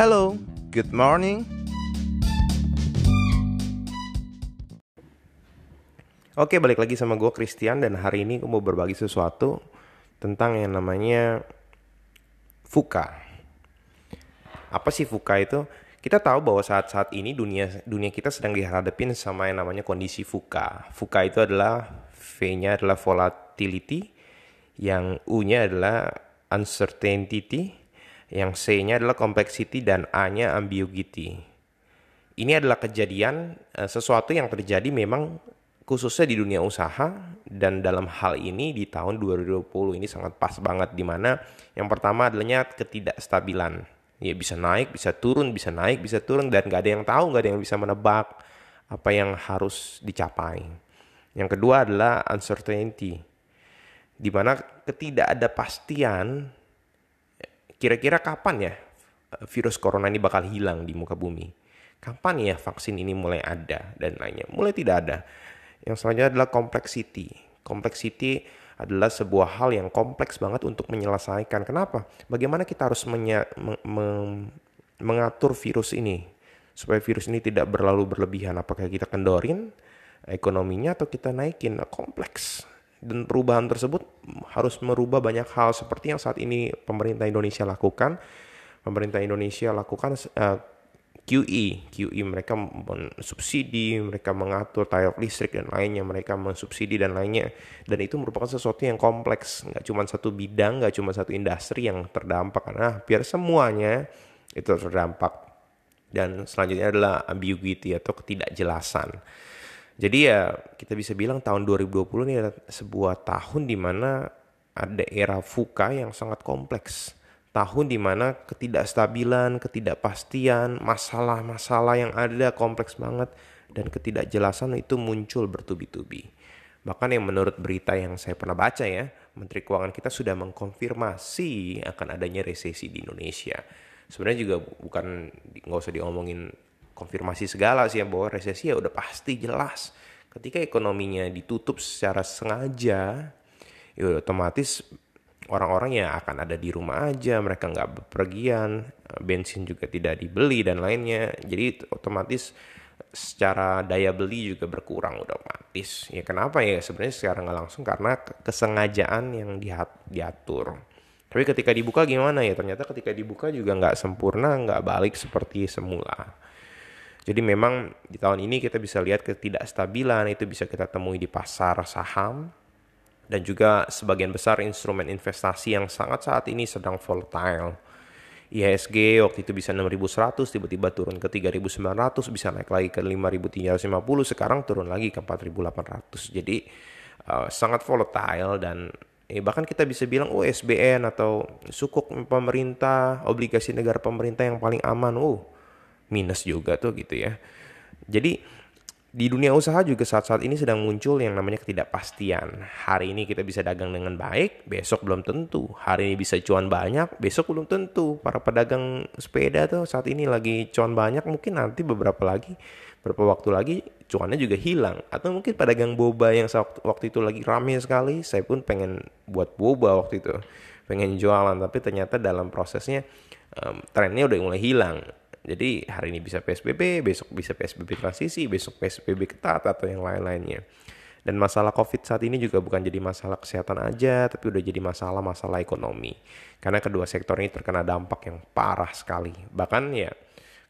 Hello, good morning. Oke, balik lagi sama gue Christian dan hari ini gue mau berbagi sesuatu tentang yang namanya FUKA. Apa sih FUKA itu? Kita tahu bahwa saat-saat ini dunia dunia kita sedang dihadapin sama yang namanya kondisi FUKA. FUKA itu adalah V-nya adalah volatility, yang U-nya adalah uncertainty, yang C-nya adalah complexity dan A-nya ambiguity. Ini adalah kejadian uh, sesuatu yang terjadi memang khususnya di dunia usaha dan dalam hal ini di tahun 2020 ini sangat pas banget di mana yang pertama adalah ketidakstabilan. Ya bisa naik, bisa turun, bisa naik, bisa turun dan gak ada yang tahu, gak ada yang bisa menebak apa yang harus dicapai. Yang kedua adalah uncertainty. Di mana ketidakpastian kira-kira kapan ya virus corona ini bakal hilang di muka bumi? Kapan ya vaksin ini mulai ada dan lainnya? Mulai tidak ada yang selanjutnya adalah complexity. Complexity adalah sebuah hal yang kompleks banget untuk menyelesaikan. Kenapa? Bagaimana kita harus me, me, mengatur virus ini supaya virus ini tidak berlalu berlebihan? Apakah kita kendorin ekonominya atau kita naikin? Kompleks. Dan perubahan tersebut harus merubah banyak hal seperti yang saat ini pemerintah Indonesia lakukan. Pemerintah Indonesia lakukan uh, QE, QE mereka mensubsidi, mereka mengatur tarif listrik dan lainnya, mereka mensubsidi dan lainnya. Dan itu merupakan sesuatu yang kompleks, nggak cuma satu bidang, nggak cuma satu industri yang terdampak. Karena biar semuanya itu terdampak. Dan selanjutnya adalah ambiguity atau ketidakjelasan. Jadi ya kita bisa bilang tahun 2020 ini adalah sebuah tahun di mana ada era VUCA yang sangat kompleks tahun di mana ketidakstabilan, ketidakpastian, masalah-masalah yang ada kompleks banget dan ketidakjelasan itu muncul bertubi-tubi. Bahkan yang menurut berita yang saya pernah baca ya, Menteri Keuangan kita sudah mengkonfirmasi akan adanya resesi di Indonesia. Sebenarnya juga bukan nggak usah diomongin konfirmasi segala sih ya bahwa resesi ya udah pasti jelas. Ketika ekonominya ditutup secara sengaja, ya otomatis orang-orang ya akan ada di rumah aja, mereka nggak bepergian, bensin juga tidak dibeli dan lainnya. Jadi otomatis secara daya beli juga berkurang udah otomatis. Ya kenapa ya sebenarnya secara nggak langsung karena kesengajaan yang diatur. Tapi ketika dibuka gimana ya? Ternyata ketika dibuka juga nggak sempurna, nggak balik seperti semula. Jadi memang di tahun ini kita bisa lihat ketidakstabilan itu bisa kita temui di pasar saham, dan juga sebagian besar instrumen investasi yang sangat saat ini sedang volatile. IHSG waktu itu bisa 6100 tiba-tiba turun ke 3900 bisa naik lagi ke 5350 sekarang turun lagi ke 4800 jadi uh, sangat volatile dan eh, bahkan kita bisa bilang oh atau sukuk pemerintah obligasi negara pemerintah yang paling aman. Oh minus juga tuh gitu ya jadi di dunia usaha juga saat-saat ini sedang muncul yang namanya ketidakpastian. Hari ini kita bisa dagang dengan baik, besok belum tentu. Hari ini bisa cuan banyak, besok belum tentu. Para pedagang sepeda tuh saat ini lagi cuan banyak, mungkin nanti beberapa lagi, beberapa waktu lagi cuannya juga hilang. Atau mungkin pedagang boba yang waktu itu lagi rame sekali, saya pun pengen buat boba waktu itu. Pengen jualan, tapi ternyata dalam prosesnya um, trennya udah mulai hilang jadi hari ini bisa PSBB, besok bisa PSBB transisi, besok PSBB ketat atau yang lain-lainnya. Dan masalah COVID saat ini juga bukan jadi masalah kesehatan aja, tapi udah jadi masalah-masalah ekonomi. Karena kedua sektor ini terkena dampak yang parah sekali. Bahkan ya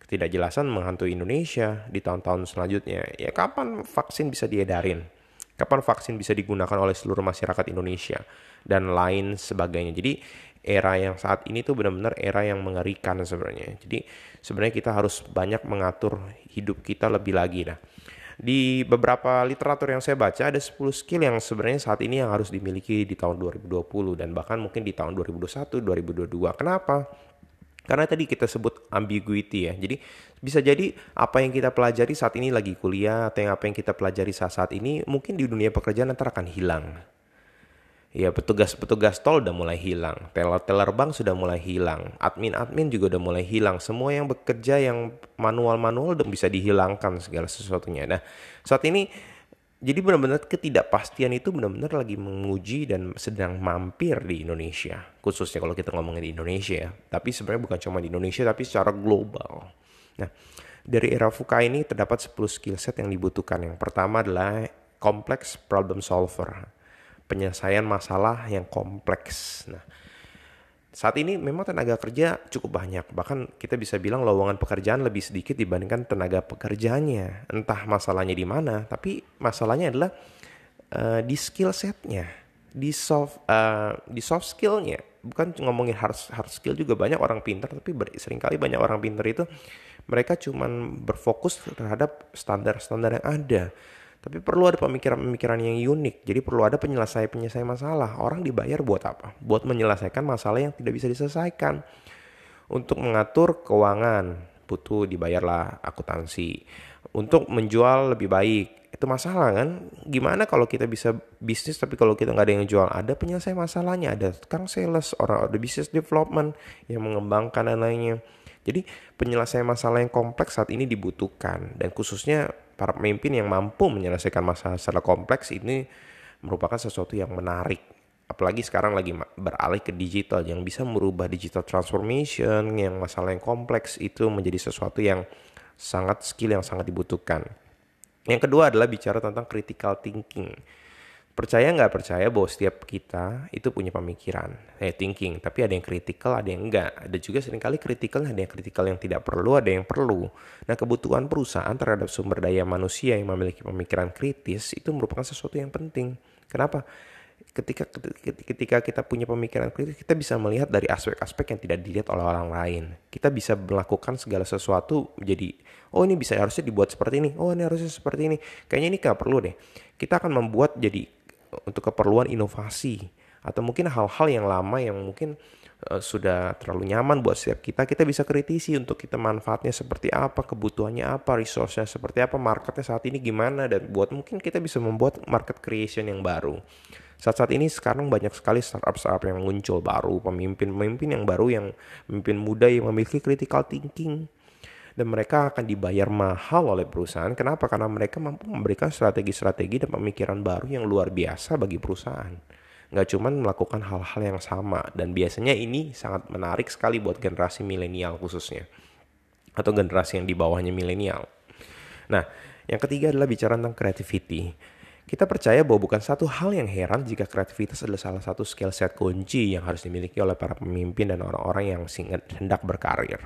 ketidakjelasan menghantui Indonesia di tahun-tahun selanjutnya. Ya kapan vaksin bisa diedarin? Kapan vaksin bisa digunakan oleh seluruh masyarakat Indonesia? Dan lain sebagainya. Jadi era yang saat ini tuh benar-benar era yang mengerikan sebenarnya. Jadi sebenarnya kita harus banyak mengatur hidup kita lebih lagi nah. Di beberapa literatur yang saya baca ada 10 skill yang sebenarnya saat ini yang harus dimiliki di tahun 2020 dan bahkan mungkin di tahun 2021, 2022. Kenapa? Karena tadi kita sebut ambiguity ya. Jadi bisa jadi apa yang kita pelajari saat ini lagi kuliah atau yang apa yang kita pelajari saat saat ini mungkin di dunia pekerjaan nanti akan hilang ya petugas-petugas tol udah mulai hilang, teller-teller bank sudah mulai hilang, admin-admin juga udah mulai hilang, semua yang bekerja yang manual-manual udah bisa dihilangkan segala sesuatunya. Nah, saat ini Jadi benar-benar ketidakpastian itu benar-benar lagi menguji dan sedang mampir di Indonesia. Khususnya kalau kita ngomongin di Indonesia ya. Tapi sebenarnya bukan cuma di Indonesia tapi secara global. Nah, dari era FUKA ini terdapat 10 skill set yang dibutuhkan. Yang pertama adalah complex problem solver. Penyelesaian masalah yang kompleks. Nah, saat ini memang tenaga kerja cukup banyak, bahkan kita bisa bilang lowongan pekerjaan lebih sedikit dibandingkan tenaga pekerjaannya. Entah masalahnya di mana, tapi masalahnya adalah uh, di skill setnya, di soft uh, di soft skillnya. Bukan ngomongin hard hard skill juga banyak orang pintar, tapi sering kali banyak orang pintar itu mereka cuman berfokus terhadap standar-standar yang ada tapi perlu ada pemikiran-pemikiran yang unik. Jadi perlu ada penyelesaian-penyelesaian masalah. Orang dibayar buat apa? Buat menyelesaikan masalah yang tidak bisa diselesaikan. Untuk mengatur keuangan, butuh dibayarlah akuntansi. Untuk menjual lebih baik, itu masalah kan? Gimana kalau kita bisa bisnis tapi kalau kita nggak ada yang jual? Ada penyelesaian masalahnya, ada tukang sales, orang ada business development yang mengembangkan dan lainnya. Jadi penyelesaian masalah yang kompleks saat ini dibutuhkan dan khususnya para pemimpin yang mampu menyelesaikan masalah secara kompleks ini merupakan sesuatu yang menarik. Apalagi sekarang lagi beralih ke digital yang bisa merubah digital transformation, yang masalah yang kompleks itu menjadi sesuatu yang sangat skill yang sangat dibutuhkan. Yang kedua adalah bicara tentang critical thinking percaya nggak percaya bahwa setiap kita itu punya pemikiran, eh thinking, tapi ada yang kritikal, ada yang enggak. Ada juga sering kali kritikal, ada yang kritikal yang tidak perlu, ada yang perlu. Nah kebutuhan perusahaan terhadap sumber daya manusia yang memiliki pemikiran kritis itu merupakan sesuatu yang penting. Kenapa? Ketika ketika kita punya pemikiran kritis, kita bisa melihat dari aspek-aspek yang tidak dilihat oleh orang lain. Kita bisa melakukan segala sesuatu jadi, oh ini bisa harusnya dibuat seperti ini, oh ini harusnya seperti ini. Kayaknya ini nggak perlu deh. Kita akan membuat jadi untuk keperluan inovasi atau mungkin hal-hal yang lama yang mungkin uh, sudah terlalu nyaman buat setiap kita kita bisa kritisi untuk kita manfaatnya seperti apa kebutuhannya apa resource-nya seperti apa marketnya saat ini gimana dan buat mungkin kita bisa membuat market creation yang baru. Saat-saat ini sekarang banyak sekali startup-startup yang muncul baru pemimpin-pemimpin yang baru yang pemimpin muda yang memiliki critical thinking dan mereka akan dibayar mahal oleh perusahaan. Kenapa? Karena mereka mampu memberikan strategi-strategi dan pemikiran baru yang luar biasa bagi perusahaan. Nggak cuma melakukan hal-hal yang sama. Dan biasanya ini sangat menarik sekali buat generasi milenial khususnya. Atau generasi yang di bawahnya milenial. Nah, yang ketiga adalah bicara tentang creativity. Kita percaya bahwa bukan satu hal yang heran jika kreativitas adalah salah satu skill set kunci yang harus dimiliki oleh para pemimpin dan orang-orang yang hendak berkarir.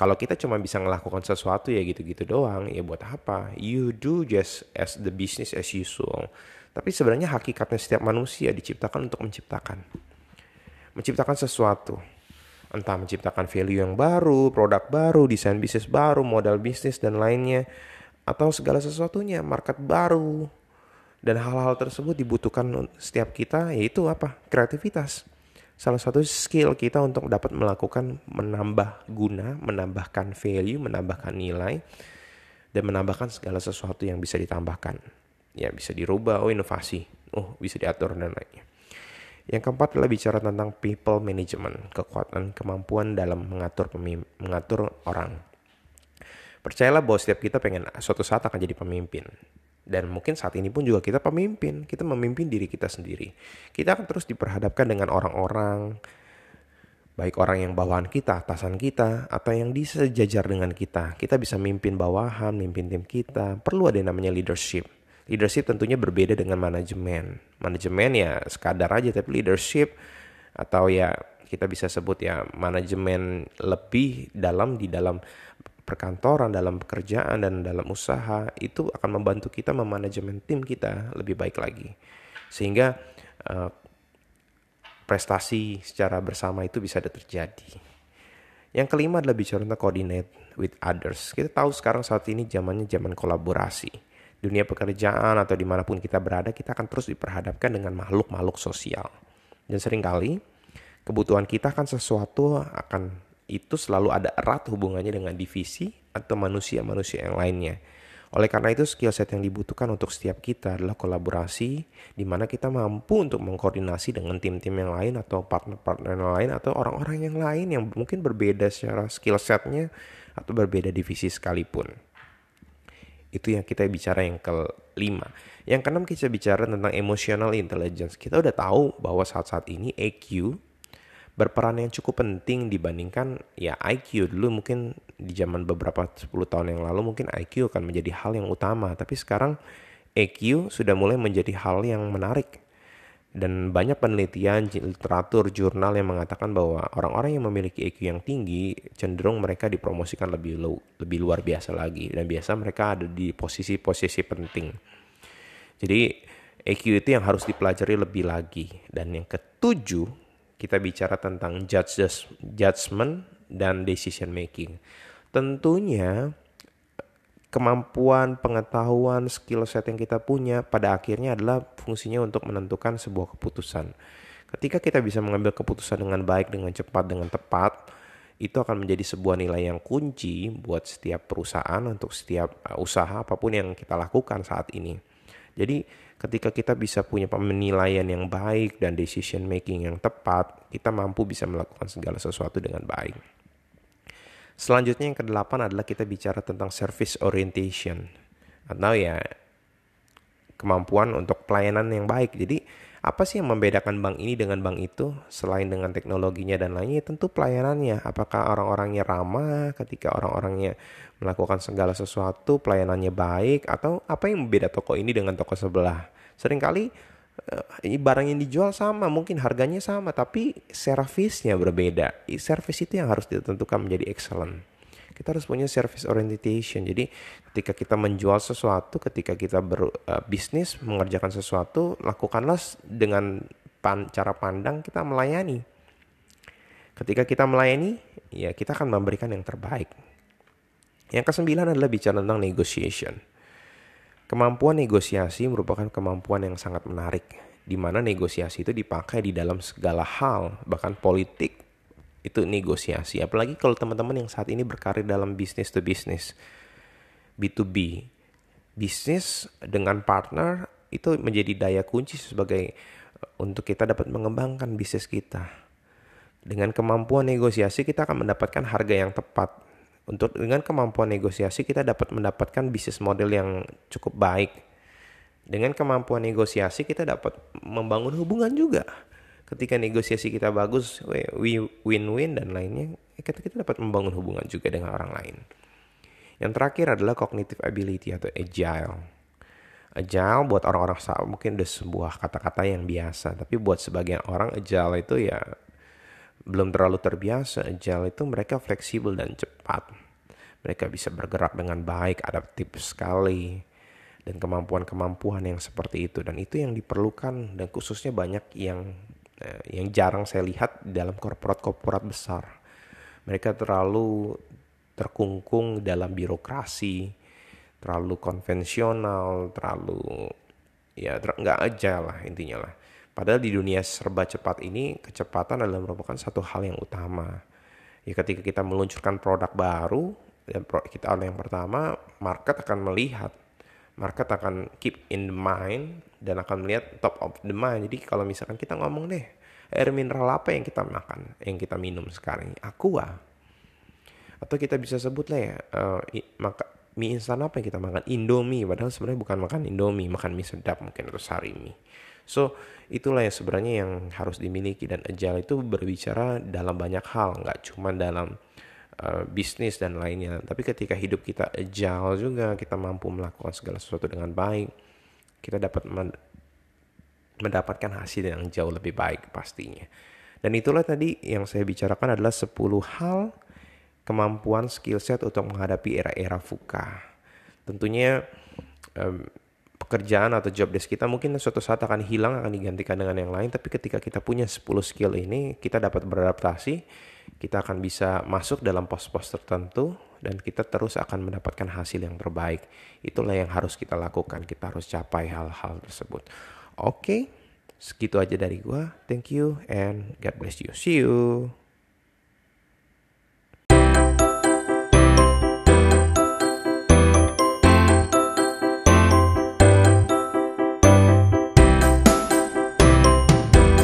Kalau kita cuma bisa melakukan sesuatu ya gitu-gitu doang, ya buat apa? You do just as the business as usual. Tapi sebenarnya hakikatnya setiap manusia diciptakan untuk menciptakan. Menciptakan sesuatu. Entah menciptakan value yang baru, produk baru, desain bisnis baru, modal bisnis dan lainnya. Atau segala sesuatunya, market baru. Dan hal-hal tersebut dibutuhkan setiap kita yaitu apa? Kreativitas salah satu skill kita untuk dapat melakukan menambah guna, menambahkan value, menambahkan nilai, dan menambahkan segala sesuatu yang bisa ditambahkan. Ya bisa dirubah, oh inovasi, oh bisa diatur dan lainnya. Yang keempat adalah bicara tentang people management, kekuatan kemampuan dalam mengatur mengatur orang. Percayalah bahwa setiap kita pengen suatu saat akan jadi pemimpin. Dan mungkin saat ini pun juga kita pemimpin, kita memimpin diri kita sendiri. Kita akan terus diperhadapkan dengan orang-orang, baik orang yang bawahan kita, atasan kita, atau yang di sejajar dengan kita. Kita bisa mimpin bawahan, mimpin tim kita. Perlu ada yang namanya leadership. Leadership tentunya berbeda dengan manajemen. Manajemen ya sekadar aja, tapi leadership atau ya kita bisa sebut ya manajemen lebih dalam di dalam perkantoran, dalam pekerjaan dan dalam usaha itu akan membantu kita memanajemen tim kita lebih baik lagi. Sehingga uh, prestasi secara bersama itu bisa terjadi. Yang kelima adalah bicara tentang coordinate with others. Kita tahu sekarang saat ini zamannya zaman kolaborasi. Dunia pekerjaan atau di mana pun kita berada, kita akan terus diperhadapkan dengan makhluk-makhluk sosial. Dan sering kali kebutuhan kita kan sesuatu akan itu selalu ada erat hubungannya dengan divisi atau manusia-manusia yang lainnya. Oleh karena itu skill set yang dibutuhkan untuk setiap kita adalah kolaborasi di mana kita mampu untuk mengkoordinasi dengan tim-tim yang lain atau partner-partner yang lain atau orang-orang yang lain yang mungkin berbeda secara skill setnya atau berbeda divisi sekalipun. Itu yang kita bicara yang ke Yang keenam kita bicara tentang emotional intelligence. Kita udah tahu bahwa saat-saat ini EQ berperan yang cukup penting dibandingkan ya IQ dulu mungkin di zaman beberapa 10 tahun yang lalu mungkin IQ akan menjadi hal yang utama. Tapi sekarang EQ sudah mulai menjadi hal yang menarik. Dan banyak penelitian literatur jurnal yang mengatakan bahwa orang-orang yang memiliki EQ yang tinggi cenderung mereka dipromosikan lebih lebih luar biasa lagi. Dan biasa mereka ada di posisi-posisi penting. Jadi EQ itu yang harus dipelajari lebih lagi. Dan yang ketujuh kita bicara tentang judges, judgment dan decision making. Tentunya kemampuan, pengetahuan, skill set yang kita punya pada akhirnya adalah fungsinya untuk menentukan sebuah keputusan. Ketika kita bisa mengambil keputusan dengan baik, dengan cepat, dengan tepat, itu akan menjadi sebuah nilai yang kunci buat setiap perusahaan untuk setiap uh, usaha apa pun yang kita lakukan saat ini. Jadi ketika kita bisa punya penilaian yang baik dan decision making yang tepat, kita mampu bisa melakukan segala sesuatu dengan baik. Selanjutnya yang kedelapan adalah kita bicara tentang service orientation atau ya kemampuan untuk pelayanan yang baik. Jadi apa sih yang membedakan bank ini dengan bank itu selain dengan teknologinya dan lainnya tentu pelayanannya apakah orang-orangnya ramah ketika orang-orangnya melakukan segala sesuatu pelayanannya baik atau apa yang membeda toko ini dengan toko sebelah sering kali uh, barang yang dijual sama mungkin harganya sama tapi servisnya berbeda servis itu yang harus ditentukan menjadi excellent kita harus punya service orientation. Jadi ketika kita menjual sesuatu, ketika kita berbisnis, uh, mengerjakan sesuatu, lakukanlah dengan pan, cara pandang kita melayani. Ketika kita melayani, ya kita akan memberikan yang terbaik. Yang kesembilan adalah bicara tentang negotiation. Kemampuan negosiasi merupakan kemampuan yang sangat menarik, di mana negosiasi itu dipakai di dalam segala hal, bahkan politik, itu negosiasi. Apalagi kalau teman-teman yang saat ini berkarir dalam bisnis to bisnis, B2B, bisnis dengan partner itu menjadi daya kunci sebagai eh, untuk kita dapat mengembangkan bisnis kita. Dengan kemampuan negosiasi kita akan mendapatkan harga yang tepat. Untuk dengan kemampuan negosiasi kita dapat mendapatkan bisnis model yang cukup baik. Dengan kemampuan negosiasi kita dapat membangun hubungan juga ketika negosiasi kita bagus, win-win dan lainnya, kita, kita dapat membangun hubungan juga dengan orang lain. Yang terakhir adalah cognitive ability atau agile. Agile buat orang-orang mungkin udah sebuah kata-kata yang biasa, tapi buat sebagian orang agile itu ya belum terlalu terbiasa. Agile itu mereka fleksibel dan cepat. Mereka bisa bergerak dengan baik, adaptif sekali dan kemampuan-kemampuan yang seperti itu dan itu yang diperlukan dan khususnya banyak yang Eh, yang jarang saya lihat dalam korporat-korporat besar. Mereka terlalu terkungkung dalam birokrasi, terlalu konvensional, terlalu ya nggak aja lah intinya lah. Padahal di dunia serba cepat ini kecepatan adalah merupakan satu hal yang utama. Ya ketika kita meluncurkan produk baru dan kita yang pertama, market akan melihat market akan keep in the mind dan akan melihat top of the mind. Jadi kalau misalkan kita ngomong deh, air mineral apa yang kita makan, yang kita minum sekarang? Aqua. Atau kita bisa sebut lah ya, uh, maka mie instan apa yang kita makan? Indomie. Padahal sebenarnya bukan makan Indomie, makan mie sedap mungkin atau sarimi. So itulah yang sebenarnya yang harus dimiliki dan agile itu berbicara dalam banyak hal, nggak cuma dalam uh, bisnis dan lainnya. Tapi ketika hidup kita agile juga, kita mampu melakukan segala sesuatu dengan baik, kita dapat mendapatkan hasil yang jauh lebih baik pastinya. Dan itulah tadi yang saya bicarakan adalah 10 hal kemampuan skill set untuk menghadapi era-era VUCA. Tentunya um, pekerjaan atau job desk kita mungkin suatu saat akan hilang, akan digantikan dengan yang lain. Tapi ketika kita punya 10 skill ini, kita dapat beradaptasi kita akan bisa masuk dalam pos-pos tertentu dan kita terus akan mendapatkan hasil yang terbaik. Itulah yang harus kita lakukan. Kita harus capai hal-hal tersebut. Oke, segitu aja dari gua. Thank you and God bless you. See you.